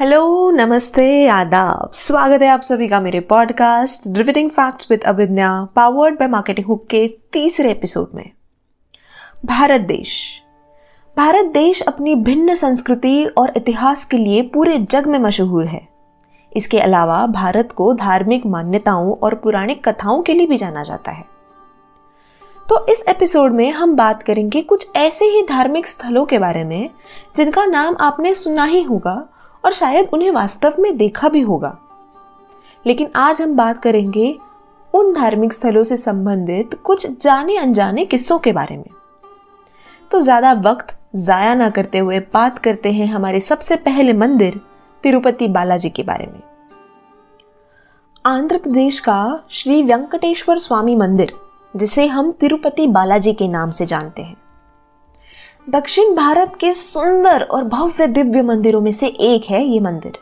Hello नमस्ते, आदाब। स्वागत है आप सभी का मेरे podcast riveting facts with Abhigya powered by marketing hook के तीसरे एपिसोड में। भारत देश। भारत देश अपनी भिन्न संस्कृति और इतिहास के लिए पूरे जग में मशहूर है। इसके अलावा भारत को धार्मिक मान्यताओं और पुराणिक कथाओं के लिए भी जाना जाता है। तो इस एपिसोड में हम बात करेंगे कुछ ऐसे ही धार्मिक स्थलों के बारे में, जिनका नाम आपने सुना ही होगा और शायद उन्हें वास्तव में देखा भी होगा। लेकिन आज हम बात करेंगे उन धार्मिक स्थलों से संबंधित कुछ जाने अनजाने किस्सों के बारे में। तो ज़्यादा वक्त जाया ना करते हुए बात करते हैं हमारे सबसे पहले मंदिर, तिरुपति बालाजी के बारे में। आंध्र प्रदेश का श्री वेंकटेश्वर स्वामी मंदिर, जिसे हम तिरुपति बालाजी के नाम से जानते हैं। दक्षिण भारत के सुंदर और भव्य दिव्य मंदिरों में से एक है ये मंदिर।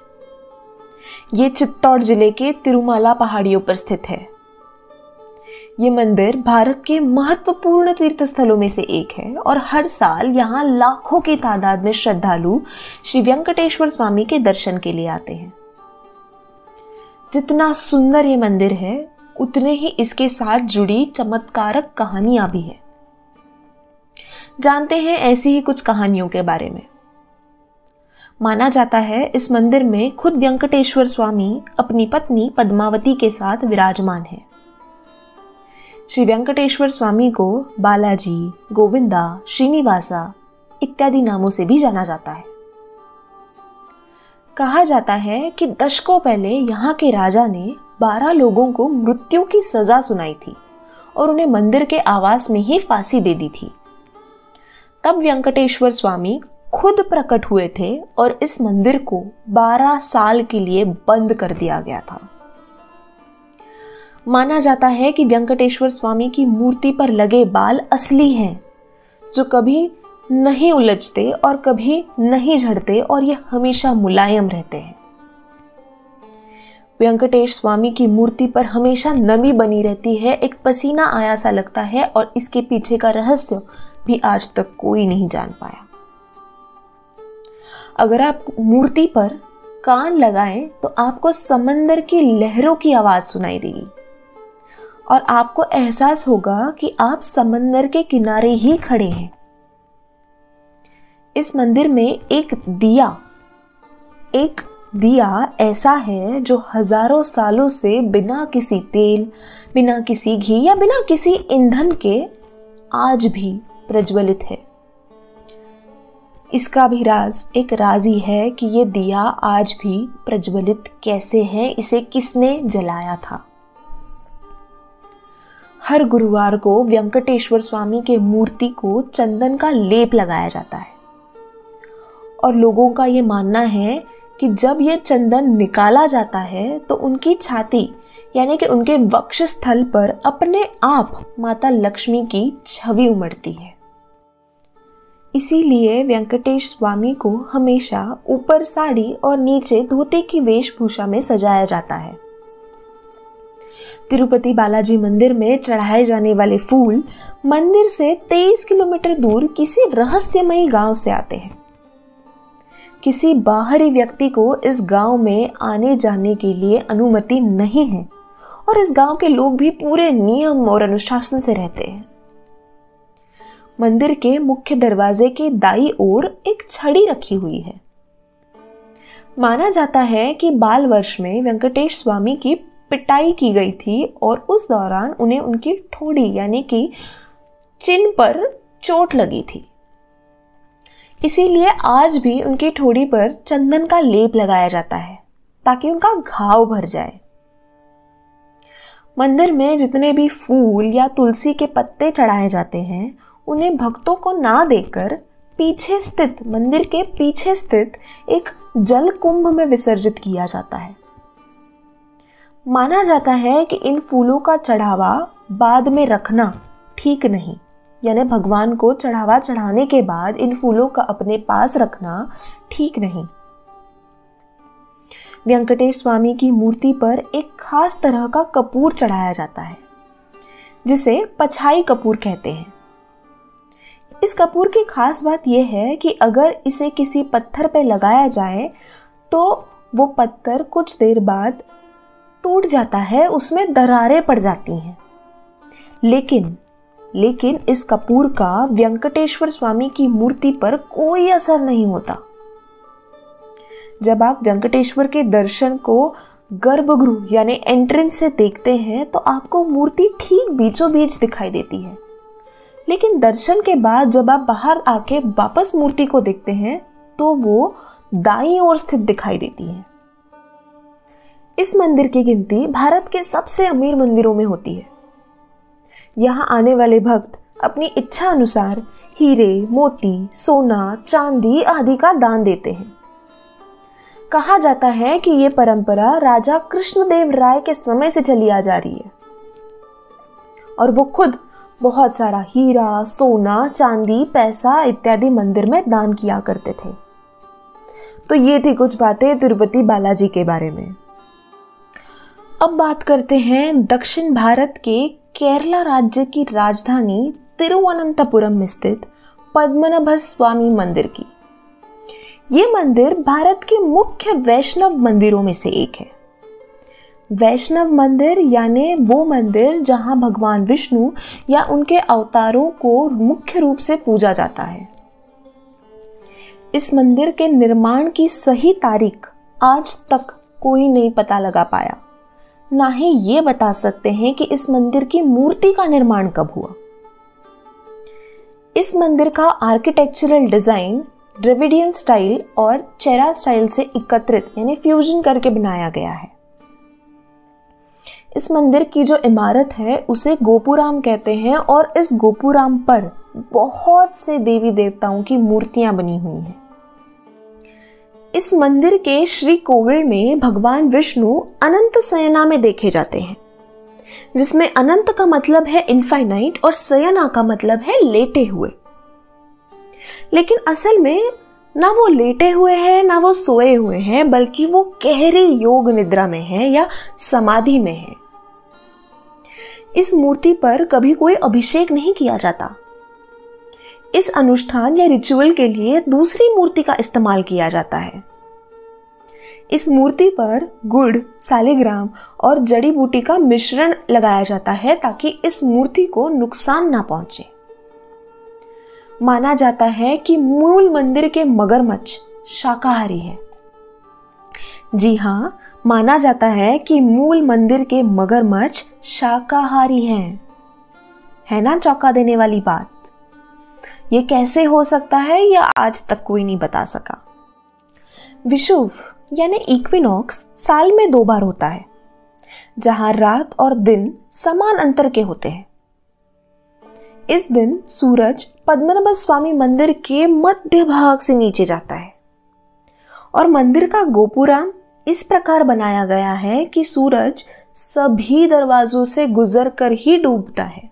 ये चित्तौड़ ज़िले के तिरुमाला पहाड़ियों पर स्थित है। ये मंदिर भारत के महत्वपूर्ण तीर्थ स्थलों में से एक है और हर साल यहाँ लाखों की तादाद में श्रद्धालु श्री वेंकटेश्वर स्वामी के दर्शन के लिए आते हैं। जितना सुंदर ये मंदिर है, उतने ही इसके साथ जुड़ी चमत्कारक कहानियाँ भी है। जानते हैं ऐसी ही कुछ कहानियों के बारे में। माना जाता है इस मंदिर में खुद व्यंकटेश्वर स्वामी अपनी पत्नी पद्मावती के साथ विराजमान है। श्री वेंकटेश्वर स्वामी को बालाजी, गोविंदा, श्रीनिवासा इत्यादि नामों से भी जाना जाता है। कहा जाता है कि दशकों पहले यहाँ के राजा ने बारह लोगों को मृत्यु की सजा सुनाई थी और उन्हें मंदिर के आवास में ही फांसी दे दी थी। तब वेंकटेश्वर स्वामी खुद प्रकट हुए थे और इस मंदिर को 12 साल के लिए बंद कर दिया गया था। माना जाता है कि वेंकटेश्वर स्वामी की मूर्ति पर लगे बाल असली हैं, जो कभी नहीं उलझते और कभी नहीं झड़ते और ये हमेशा मुलायम रहते हैं। वेंकटेश स्वामी की मूर्ति पर हमेशा नमी बनी रहती है, एक पसीना आया सा लगता है और इसके पीछे का रहस्य भी आज तक कोई नहीं जान पाया। अगर आप मूर्ति पर कान लगाएँ तो आपको समंदर की लहरों की आवाज़ सुनाई देगी। और आपको एहसास होगा कि आप समंदर के किनारे ही खड़े हैं। इस मंदिर में एक दिया एक दिया ऐसा है जो हज़ारों सालों से बिना किसी तेल, बिना किसी घी या बिना किसी ईंधन के आज भी प्रज्वलित है। इसका भी राज, एक राज़ी है कि ये दिया आज भी प्रज्वलित कैसे है, इसे किसने जलाया था? हर गुरुवार को वेंकटेश्वर स्वामी के मूर्ति को चंदन का लेप लगाया जाता है। और लोगों का ये मानना है कि जब ये चंदन निकाला जाता है तो उनकी छाती, यानी कि उनके वक्ष स्थल पर अपने आप माता लक्ष्मी की छवि उमड़ती है। इसीलिए वेंकटेश स्वामी को हमेशा ऊपर साड़ी और नीचे धोती की वेशभूषा में सजाया जाता है। तिरुपति बालाजी मंदिर में चढ़ाए जाने वाले फूल मंदिर से 23 किलोमीटर दूर किसी रहस्यमयी गाँव से आते हैं। किसी बाहरी व्यक्ति को इस गाँव में आने जाने के लिए अनुमति नहीं है और इस गाँव के लोग भी पूरे नियम और अनुशासन से रहते हैं। मंदिर के मुख्य दरवाजे के दाई ओर एक छड़ी रखी हुई है। माना जाता है कि बाल वर्ष में वेंकटेश स्वामी की पिटाई की गई थी और उस दौरान उन्हें उनकी ठोड़ी यानी कि चिन्ह पर चोट लगी थी। इसीलिए आज भी उनकी ठोड़ी पर चंदन का लेप लगाया जाता है ताकि उनका घाव भर जाए। मंदिर में जितने भी फूल या तुलसी के पत्ते चढ़ाए जाते हैं उन्हें भक्तों को ना देकर पीछे स्थित, मंदिर के पीछे स्थित एक जल कुंभ में विसर्जित किया जाता है। माना जाता है कि इन फूलों का चढ़ावा बाद में रखना ठीक नहीं, यानी भगवान को चढ़ावा चढ़ाने के बाद इन फूलों का अपने पास रखना ठीक नहीं। वेंकटेश स्वामी की मूर्ति पर एक खास तरह का कपूर चढ़ाया जाता है, जिसे पछाई कपूर कहते हैं। इस कपूर की खास बात यह है कि अगर इसे किसी पत्थर पर लगाया जाए तो वो पत्थर कुछ देर बाद टूट जाता है, उसमें दरारें पड़ जाती हैं। लेकिन लेकिन इस कपूर का व्यंकटेश्वर स्वामी की मूर्ति पर कोई असर नहीं होता। जब आप व्यंकटेश्वर के दर्शन को गर्भगृह यानी एंट्रेंस से देखते हैं तो आपको मूर्ति ठीक बीचों बीच दिखाई देती है। लेकिन दर्शन के बाद जब आप बाहर आके वापस मूर्ति को देखते हैं तो वो दाई ओर स्थित दिखाई देती है। इस मंदिर की गिनती भारत के सबसे अमीर मंदिरों में होती है। यहाँ आने वाले भक्त अपनी इच्छा अनुसार हीरे, मोती, सोना, चांदी आदि का दान देते हैं। कहा जाता है कि ये परंपरा राजा कृष्णदेव राय के समय से चली आ जा रही है। और वो खुद बहुत सारा हीरा, सोना, चांदी, पैसा इत्यादि मंदिर में दान किया करते थे। तो ये थी कुछ बातें तिरुपति बालाजी के बारे में। अब बात करते हैं दक्षिण भारत के केरला राज्य की राजधानी तिरुवनंतपुरम में स्थित पद्मनाभ स्वामी मंदिर की। ये मंदिर भारत के मुख्य वैष्णव मंदिरों में से एक है। वैष्णव मंदिर, यानी वो मंदिर जहाँ भगवान विष्णु या उनके अवतारों को मुख्य रूप से पूजा जाता है। इस मंदिर के निर्माण की सही तारीख आज तक कोई नहीं पता लगा पाया। ना ही ये बता सकते हैं कि इस मंदिर की मूर्ति का निर्माण कब हुआ। इस मंदिर का आर्किटेक्चरल डिज़ाइन ड्रेविडियन स्टाइल और चेरा स्टाइल से एकत्रित, यानी फ्यूजन करके बनाया गया है। इस मंदिर की जो इमारत है, उसे गोपुराम कहते हैं और इस गोपुराम पर बहुत से देवी देवताओं की मूर्तियाँ बनी हुई हैं। इस मंदिर के श्री कोविल में भगवान विष्णु अनंत सयना में देखे जाते हैं, जिसमें अनंत का मतलब है इनफाइनाइट और सयना का मतलब है लेटे हुए। लेकिन असल में ना वो लेटे हुए हैं, ना वो सोए हुए हैं, बल्कि वो गहरी योग निद्रा में है या समाधि में है। इस मूर्ति पर कभी कोई अभिषेक नहीं किया जाता। इस अनुष्ठान या रिचुअल के लिए दूसरी मूर्ति का इस्तेमाल किया जाता है। इस मूर्ति पर गुड़, सालिग्राम और जड़ी बूटी का मिश्रण लगाया जाता है ताकि इस मूर्ति को नुकसान ना पहुँचे। माना जाता है कि मूल मंदिर के मगरमच्छ शाकाहारी है। जी हाँ माना जाता है कि मूल मंदिर के मगरमच्छ शाकाहारी हैं। है ना, चौंका देने वाली बात? ये कैसे हो सकता है यह आज तक कोई नहीं बता सका। विशुव यानी इक्विनॉक्स, साल में दो बार होता है, जहाँ रात और दिन समान अंतर के होते हैं। इस दिन सूरज पद्मनाभ स्वामी मंदिर के मध्य भाग से नीचे जाता है। और मंदिर का गोपुराम इस प्रकार बनाया गया है कि सूरज सभी दरवाजों से गुजर कर ही डूबता है।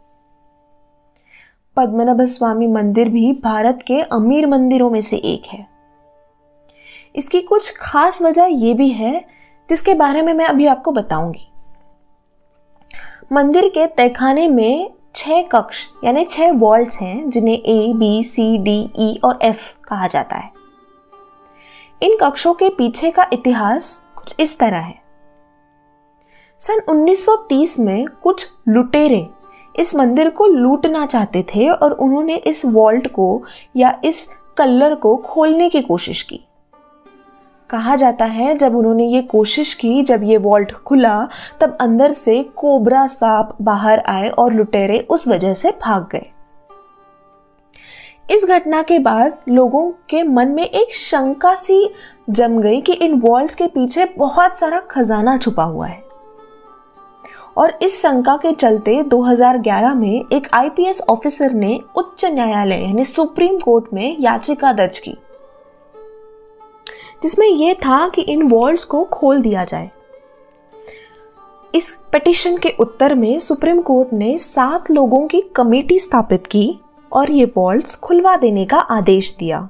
पद्मनाभ स्वामी मंदिर भी भारत के अमीर मंदिरों में से एक है। इसकी कुछ खास वजह यह भी है, जिसके बारे में मैं अभी आपको बताऊँगी। मंदिर के तहखाने में छह कक्ष, यानी छह वॉल्ट्स हैं, जिन्हें A B C D E और एफ़ कहा जाता है। इन कक्षों के पीछे का इतिहास कुछ इस तरह है। सन 1930 में कुछ लुटेरे इस मंदिर को लूटना चाहते थे और उन्होंने इस वॉल्ट को या इस कल्लर को खोलने की कोशिश की। कहा जाता है, जब उन्होंने ये कोशिश की, जब ये वॉल्ट खुला, तब अंदर से कोबरा सांप बाहर आए और लुटेरे उस वजह से भाग गए। इस घटना के बाद लोगों के मन में एक शंका सी जम गई कि इन वॉल्ट के पीछे बहुत सारा खजाना छुपा हुआ है। और इस शंका के चलते 2011 में एक आईपीएस ऑफिसर ने उच्च न्यायालय, यानी सुप्रीम कोर्ट में याचिका दर्ज की। जिसमें यह था कि इन वॉल्स को खोल दिया जाए। इस पिटिशन के उत्तर में सुप्रीम कोर्ट ने सात लोगों की कमेटी स्थापित की और ये वॉल्स खुलवा देने का आदेश दिया।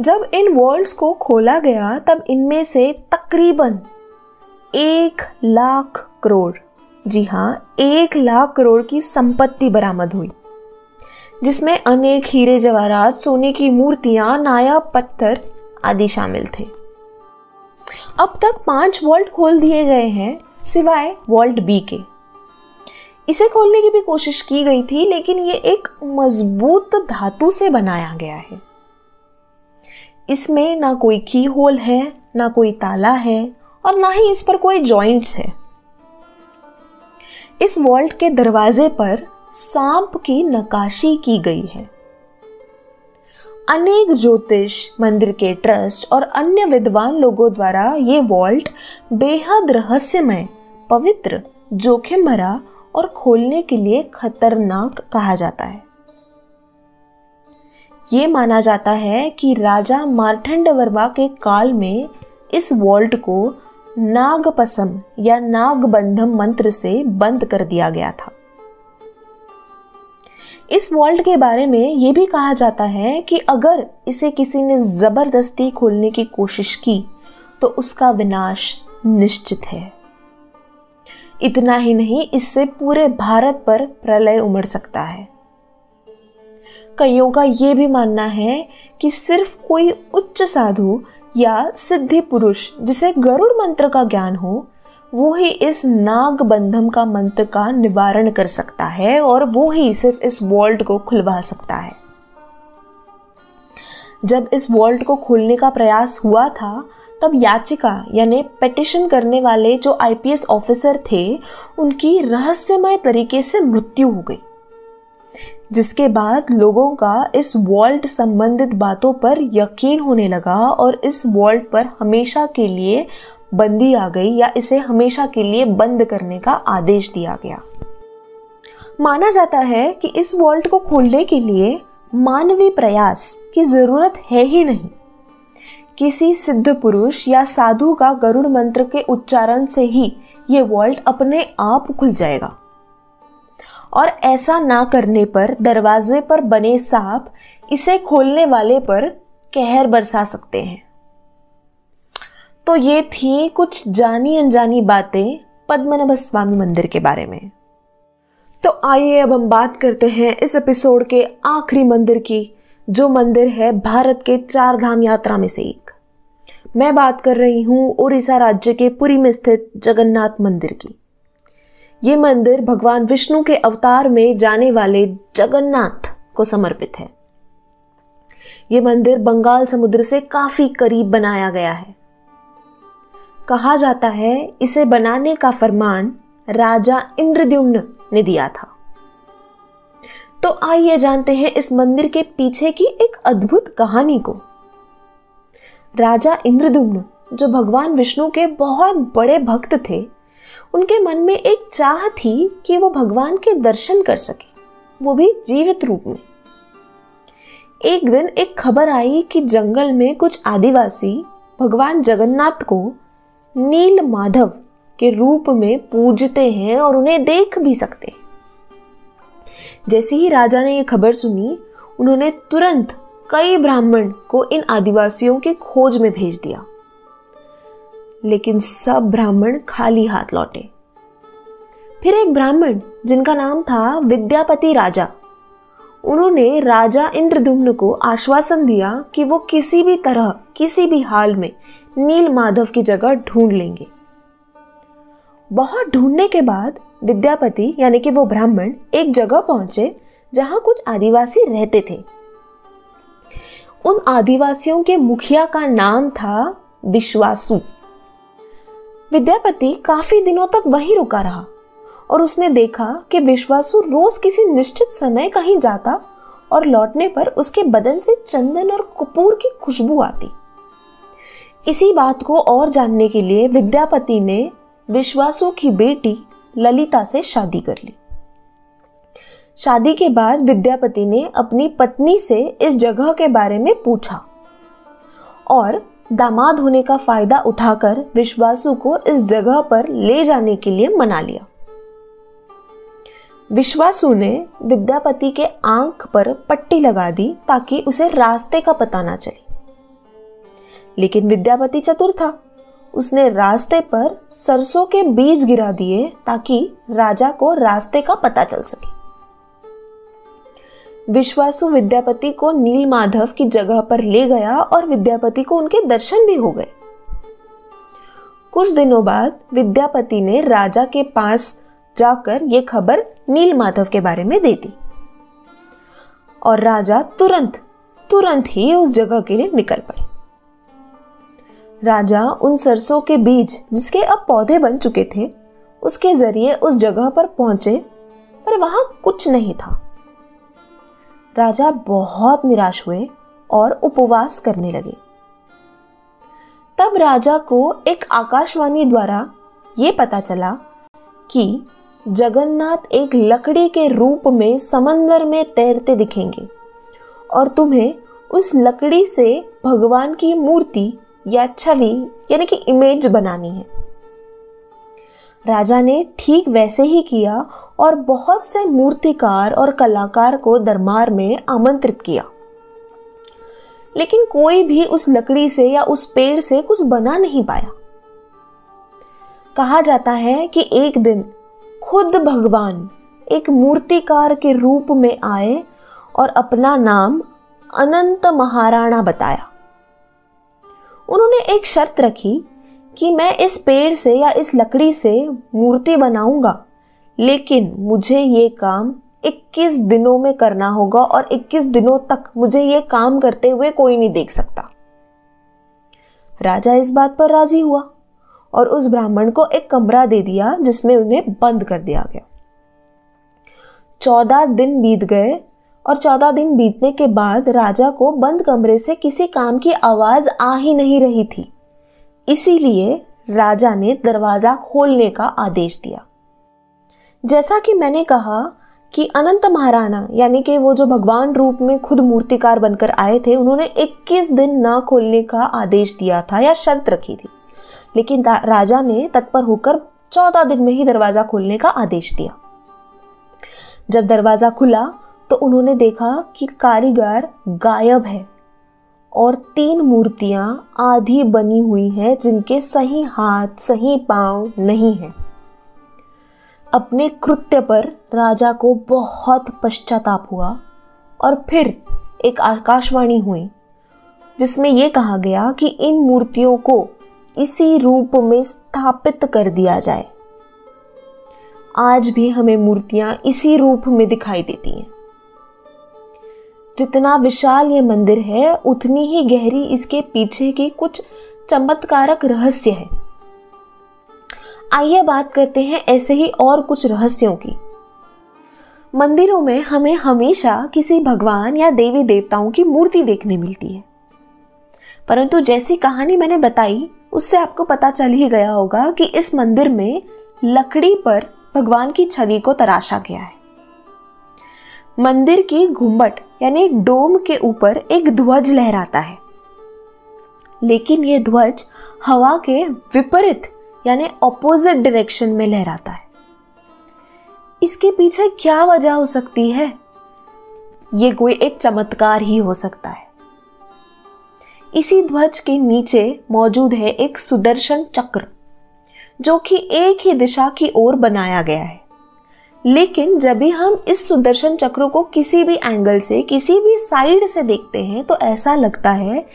जब इन वॉल्स को खोला गया, तब इनमें से तकरीबन एक लाख करोड़, जी हाँ एक लाख करोड़ की संपत्ति बरामद हुई, जिसमें अनेक हीरे जवाहरात, सोने की मूर्तियाँ नायाब पत्थर आदि शामिल थे। अब तक पाँच वॉल्ट खोल दिए गए हैं, सिवाय वॉल्ट बी के। इसे खोलने की भी कोशिश की गई थी, लेकिन ये एक मज़बूत धातु से बनाया गया है। इसमें ना कोई की होल है, ना कोई ताला है, और ना ही इस पर कोई जॉइंट्स है। इस वॉल्ट के दरवाजे पर सांप की नकाशी की गई है। अनेक ज्योतिष, मंदिर के ट्रस्ट और अन्य विद्वान लोगों द्वारा ये वॉल्ट बेहद रहस्यमय, पवित्र, जोखिम भरा और खोलने के लिए खतरनाक कहा जाता है। ये माना जाता है कि राजा मार्ठंड वर्मा के काल में इस वॉल्ट को नागपसम या नागबंधम मंत्र से बंद कर दिया गया था। इस वॉल्ट के बारे में यह भी कहा जाता है कि अगर इसे किसी ने ज़बरदस्ती खोलने की कोशिश की तो उसका विनाश निश्चित है। इतना ही नहीं, इससे पूरे भारत पर प्रलय उमड़ सकता है। कईयों का यह भी मानना है कि सिर्फ़ कोई उच्च साधु या सिद्धि पुरुष, जिसे गरुड़ मंत्र का ज्ञान हो वो ही इस नाग बंधम का मंत्र का निवारण कर सकता है और वो ही सिर्फ़ इस वॉल्ट को खुलवा सकता है। जब इस वॉल्ट को खोलने का प्रयास हुआ था, तब याचिका यानी पेटिशन करने वाले जो आईपीएस ऑफिसर थे, उनकी रहस्यमय तरीके से मृत्यु हो गई, जिसके बाद लोगों का इस वॉल्ट संबंधित बातों पर यकीन होने लगा और इस वॉल्ट पर हमेशा के लिए बंदी आ गई या इसे हमेशा के लिए बंद करने का आदेश दिया गया। माना जाता है कि इस वॉल्ट को खोलने के लिए मानवीय प्रयास की ज़रूरत है ही नहीं। किसी सिद्ध पुरुष या साधु का गरुड़ मंत्र के उच्चारण से ही ये वॉल्ट अपने आप खुल जाएगा। और ऐसा ना करने पर, दरवाजे पर बने सांप इसे खोलने वाले पर कहर बरसा सकते हैं। तो ये थी कुछ जानी अनजानी बातें पद्मनाभ स्वामी मंदिर के बारे में। तो आइए अब हम बात करते हैं इस एपिसोड के आखिरी मंदिर की, जो मंदिर है भारत के चार धाम यात्रा में से एक। मैं बात कर रही हूँ उड़ीसा राज्य के पुरी में स्थित जगन्नाथ मंदिर की। ये मंदिर भगवान विष्णु के अवतार में जाने वाले जगन्नाथ को समर्पित है। ये मंदिर बंगाल समुद्र से काफ़ी करीब बनाया गया है। कहा जाता है, इसे बनाने का फरमान राजा इंद्रद्युम्न ने दिया था। तो आइए जानते हैं इस मंदिर के पीछे की एक अद्भुत कहानी को। राजा इंद्रदुम्न जो भगवान विष्णु के बहुत बड़े भक्त थे, उनके मन में एक चाह थी कि वो भगवान के दर्शन कर सके, वो भी जीवित रूप में। एक दिन एक खबर आई कि जंगल में कुछ आदिवासी भगवान जगन्नाथ को नील माधव के रूप में पूजते हैं और उन्हें देख भी सकते हैं। जैसे ही राजा ने यह खबर सुनी, उन्होंने तुरंत कई ब्राह्मण को इन आदिवासियों के खोज में भेज दिया। लेकिन सब ब्राह्मण खाली हाथ लौटे। फिर एक ब्राह्मण, जिनका नाम था विद्यापति राजा, उन्होंने राजा इंद्रदुम्न को आश्वासन दिया कि वो किसी भी तरह, किसी भी हाल में नील माधव की जगह ढूंढ लेंगे। बहुत ढूँढने के बाद विद्यापति, यानी कि वो ब्राह्मण, एक जगह पहुँचे जहाँ कुछ आदिवासी रहते थे। उन आदिवासियों के मुखिया का नाम था विश्वासु। विद्यापति काफ़ी दिनों तक वहीं रुका रहा और उसने देखा कि विश्वासु रोज किसी निश्चित समय कहीं जाता और लौटने पर उसके बदन से चंदन और कपूर की खुशबू आती। इसी बात को और जानने के लिए विद्यापति ने विश्वासु की बेटी ललिता से शादी कर ली। शादी के बाद विद्यापति ने अपनी पत्नी से इस जगह के बारे में पूछा और दामाद होने का फ़ायदा उठाकर विश्वासु को इस जगह पर ले जाने के लिए मना लिया। विश्वासु ने विद्यापति के आँख पर पट्टी लगा दी ताकि उसे रास्ते का पता ना चले। लेकिन विद्यापति चतुर था। उसने रास्ते पर सरसों के बीज गिरा दिए ताकि राजा को रास्ते का पता चल सके। विश्वासु विद्यापति को नील माधव की जगह पर ले गया और विद्यापति को उनके दर्शन भी हो गए। कुछ दिनों बाद विद्यापति ने राजा के पास जाकर यह खबर नील माधव के बारे में दे दी। और राजा तुरंत तुरंत ही उस जगह के लिए निकल पड़े। राजा उन सरसों के बीज जिसके अब पौधे बन चुके थे, उसके ज़रिए उस जगह पर पहुँचे, पर वहाँ कुछ नहीं था। राजा बहुत निराश हुए और उपवास करने लगे। तब राजा को एक आकाशवाणी द्वारा ये पता चला कि जगन्नाथ एक लकड़ी के रूप में समंदर में तैरते दिखेंगे और तुम्हें उस लकड़ी से भगवान की मूर्ति या छवि यानी कि इमेज बनानी है। राजा ने ठीक वैसे ही किया और बहुत से मूर्तिकार और कलाकार को दरबार में आमंत्रित किया। लेकिन कोई भी उस लकड़ी से या उस पेड़ से कुछ बना नहीं पाया। कहा जाता है कि एक दिन खुद भगवान एक मूर्तिकार के रूप में आए और अपना नाम अनंत महाराणा बताया। उन्होंने एक शर्त रखी कि मैं इस पेड़ से या इस लकड़ी से मूर्ति बनाऊँगा, लेकिन मुझे ये काम 21 दिनों में करना होगा और 21 दिनों तक मुझे ये काम करते हुए कोई नहीं देख सकता। राजा इस बात पर राज़ी हुआ और उस ब्राह्मण को एक कमरा दे दिया जिसमें उन्हें बंद कर दिया गया। चौदह दिन बीत गए और चौदह दिन बीतने के बाद राजा को बंद कमरे से किसी काम की आवाज़ आ ही नहीं रही थी। इसीलिए राजा ने दरवाज़ा खोलने का आदेश दिया। जैसा कि मैंने कहा कि अनंत महाराणा, यानी कि वो जो भगवान रूप में खुद मूर्तिकार बनकर आए थे, उन्होंने 21 दिन ना खोलने का आदेश दिया था या शर्त रखी थी। लेकिन राजा ने तत्पर होकर चौदह दिन में ही दरवाज़ा खोलने का आदेश दिया। जब दरवाज़ा खुला तो उन्होंने देखा कि कारीगर गायब है और तीन मूर्तियाँ आधी बनी हुई हैं जिनके सही हाथ, सही पाँव नहीं है। अपने कृत्य पर राजा को बहुत पश्चाताप हुआ और फिर एक आकाशवाणी हुई, जिसमें यह कहा गया कि इन मूर्तियों को इसी रूप में स्थापित कर दिया जाए। आज भी हमें मूर्तियाँ इसी रूप में दिखाई देती हैं। जितना विशाल ये मंदिर है, उतनी ही गहरी इसके पीछे की कुछ चमत्कारक रहस्य है। आइए बात करते हैं ऐसे ही और कुछ रहस्यों की। मंदिरों में हमें हमेशा किसी भगवान या देवी देवताओं की मूर्ति देखने मिलती है। परंतु जैसी कहानी मैंने बताई, उससे आपको पता चल ही गया होगा कि इस मंदिर में लकड़ी पर भगवान की छवि को तराशा गया है। मंदिर की घुम्बट, यानी डोम के ऊपर एक ध्वज लहराता है। लेकिन यह ध्वज हवा के विपरीत, यानी ऑपोजिट डायरेक्शन में लहराता है। इसके पीछे क्या वजह हो सकती है? ये कोई एक चमत्कार ही हो सकता है। इसी ध्वज के नीचे मौजूद है एक सुदर्शन चक्र, जो कि एक ही दिशा की ओर बनाया गया है। लेकिन जब भी हम इस सुदर्शन चक्र को किसी भी एंगल से, किसी भी साइड से देखते हैं तो ऐसा लगता है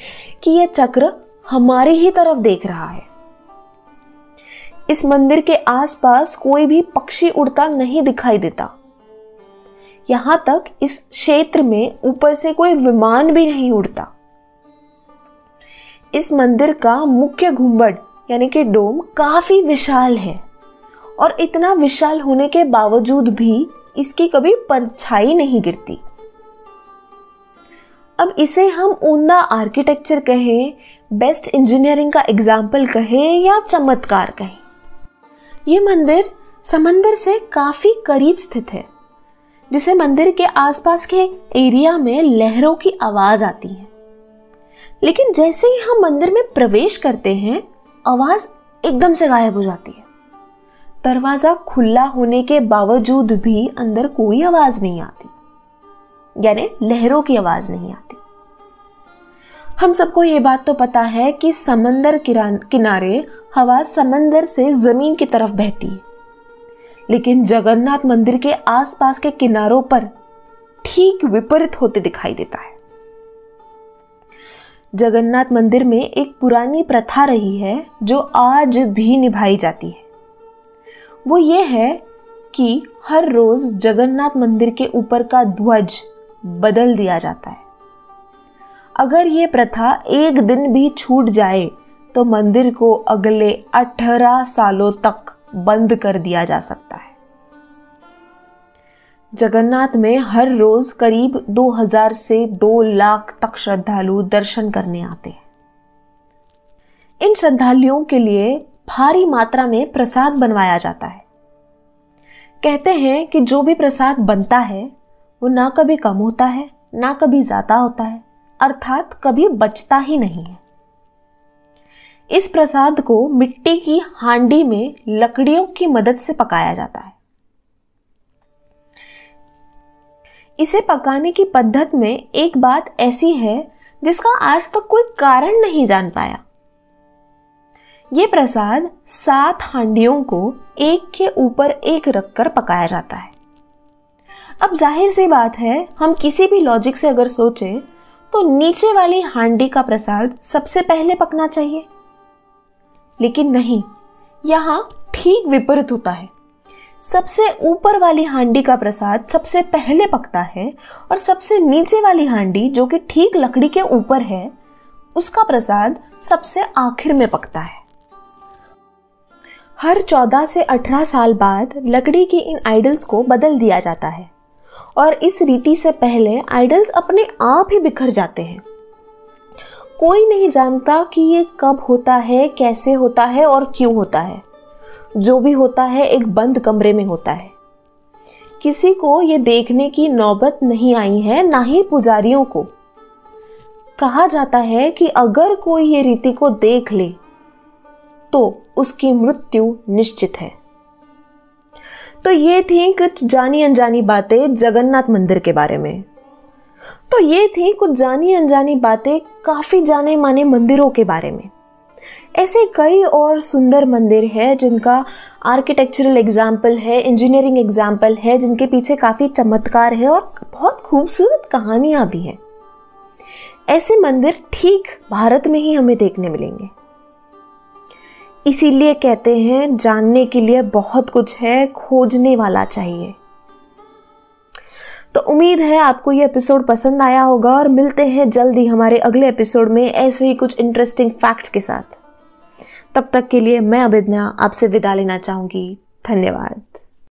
कि यह चक्र हमारी ही तरफ़ देख रहा है। इस मंदिर के आसपास कोई भी पक्षी उड़ता नहीं दिखाई देता। यहाँ तक इस क्षेत्र में ऊपर से कोई विमान भी नहीं उड़ता। इस मंदिर का मुख्य घुंबड़, यानी कि डोम, काफ़ी विशाल है। और इतना विशाल होने के बावजूद भी इसकी कभी परछाई नहीं गिरती। अब इसे हम ऊंदा आर्किटेक्चर कहें, बेस्ट इंजीनियरिंग का एग्ज़ाम्पल कहें या चमत्कार कहें। यह मंदिर समंदर से काफ़ी करीब स्थित है, जिसे मंदिर के आसपास के एरिया में लहरों की आवाज़ आती है। लेकिन जैसे ही हम मंदिर में प्रवेश करते हैं, आवाज़ एकदम से गायब हो जाती है। दरवाज़ा खुला होने के बावजूद भी अंदर कोई आवाज़ नहीं आती। यानी लहरों की आवाज़ नहीं आती। हम सबको ये बात तो पता है कि समंदर किनारे हवा समंदर से ज़मीन की तरफ़ बहती है। लेकिन जगन्नाथ मंदिर के आसपास के किनारों पर ठीक विपरीत होते दिखाई देता है। जगन्नाथ मंदिर में एक पुरानी प्रथा रही है जो आज भी निभाई जाती है। वो ये है कि हर रोज जगन्नाथ मंदिर के ऊपर का ध्वज बदल दिया जाता है। अगर ये प्रथा एक दिन भी छूट जाए तो मंदिर को अगले 18 सालों तक बंद कर दिया जा सकता है। जगन्नाथ में हर रोज करीब 2000 से 2 लाख तक श्रद्धालु दर्शन करने आते हैं। इन श्रद्धालुओं के लिए भारी मात्रा में प्रसाद बनवाया जाता है। कहते हैं कि जो भी प्रसाद बनता है, वो ना कभी कम होता है, ना कभी ज़्यादा होता है, अर्थात कभी बचता ही नहीं है। इस प्रसाद को मिट्टी की हांडी में लकड़ियों की मदद से पकाया जाता है। इसे पकाने की पद्धत में एक बात ऐसी है जिसका आज तक कोई कारण नहीं जान पाया। ये प्रसाद सात हांडियों को एक के ऊपर एक रखकर पकाया जाता है। अब ज़ाहिर सी बात है, हम किसी भी लॉजिक से अगर सोचे तो नीचे वाली हांडी का प्रसाद सबसे पहले पकना चाहिए। लेकिन नहीं, यहाँ ठीक विपरीत होता है। सबसे ऊपर वाली हांडी का प्रसाद सबसे पहले पकता है और सबसे नीचे वाली हांडी, जो कि ठीक लकड़ी के ऊपर है, उसका प्रसाद सबसे आखिर में पकता है। हर 14 से 18 साल बाद लकड़ी की इन आइडल्स को बदल दिया जाता है। और इस रीति से पहले आइडल्स अपने आप ही बिखर जाते हैं। कोई नहीं जानता कि ये कब होता है, कैसे होता है और क्यों होता है। जो भी होता है, एक बंद कमरे में होता है। किसी को ये देखने की नौबत नहीं आई है, ना ही पुजारियों को। कहा जाता है कि अगर कोई ये रीति को देख ले तो उसकी मृत्यु निश्चित है। तो ये थी कुछ जानी अनजानी बातें जगन्नाथ मंदिर के बारे में। तो ये थी कुछ जानी अनजानी बातें काफ़ी जाने माने मंदिरों के बारे में। ऐसे कई और सुंदर मंदिर हैं जिनका आर्किटेक्चरल एग्ज़ाम्पल है इंजीनियरिंग एग्ज़ाम्पल है, जिनके पीछे काफ़ी चमत्कार है और बहुत खूबसूरत कहानियाँ भी हैं। ऐसे मंदिर ठीक भारत में ही हमें देखने मिलेंगे। इसीलिए कहते हैं, जानने के लिए बहुत कुछ है, खोजने वाला चाहिए। तो उम्मीद है आपको ये एपिसोड पसंद आया होगा और मिलते हैं जल्दी हमारे अगले एपिसोड में ऐसे ही कुछ इंटरेस्टिंग फैक्ट्स के साथ। तब तक के लिए मैं अभिज्ञा आपसे विदा लेना चाहूँगी। धन्यवाद।